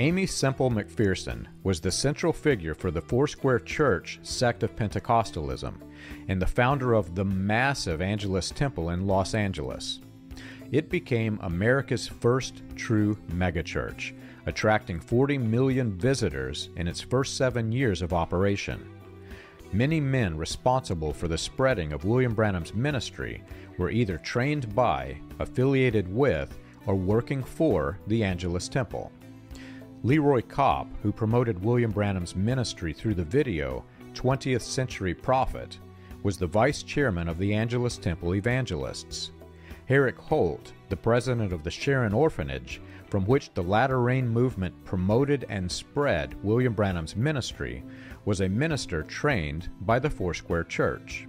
Aimee Semple McPherson was the central figure for the Foursquare Church sect of Pentecostalism and the founder of the massive Angelus Temple in Los Angeles. It became America's first true megachurch, attracting 40 million visitors in its first seven years of operation. Many men responsible for the spreading of William Branham's ministry were either trained by, affiliated with, or working for the Angelus Temple. Leroy Kopp, who promoted William Branham's ministry through the video 20th Century Prophet, was the vice chairman of the Angelus Temple Evangelists. Herrick Holt, the president of the Sharon Orphanage, from which the Latter Rain movement promoted and spread William Branham's ministry, was a minister trained by the Foursquare Church.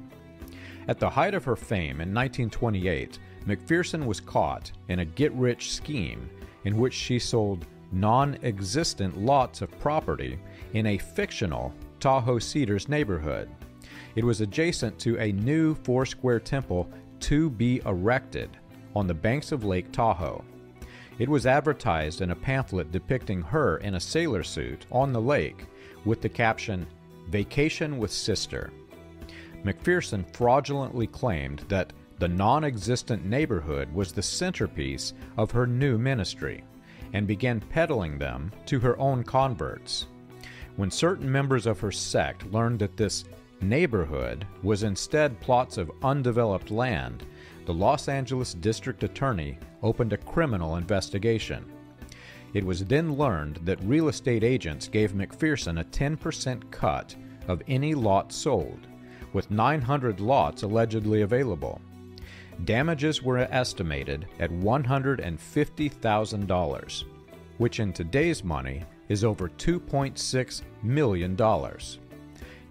At the height of her fame in 1928, McPherson was caught in a get rich scheme in which she sold non existent lots of property in a fictional Tahoe Cedars neighborhood. It was adjacent to a new four square temple to be erected on the banks of Lake Tahoe. It was advertised in a pamphlet depicting her in a sailor suit on the lake with the caption, Vacation with Sister. McPherson fraudulently claimed that the non existent neighborhood was the centerpiece of her new ministry and began peddling them to her own converts. When certain members of her sect learned that this neighborhood was instead plots of undeveloped land, the Los Angeles District Attorney opened a criminal investigation. It was then learned that real estate agents gave McPherson a 10% cut of any lot sold, with 900 lots allegedly available. Damages were estimated at $150,000, which in today's money is over $2.6 million.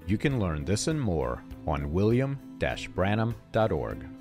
You can learn this and more on william-branham.org.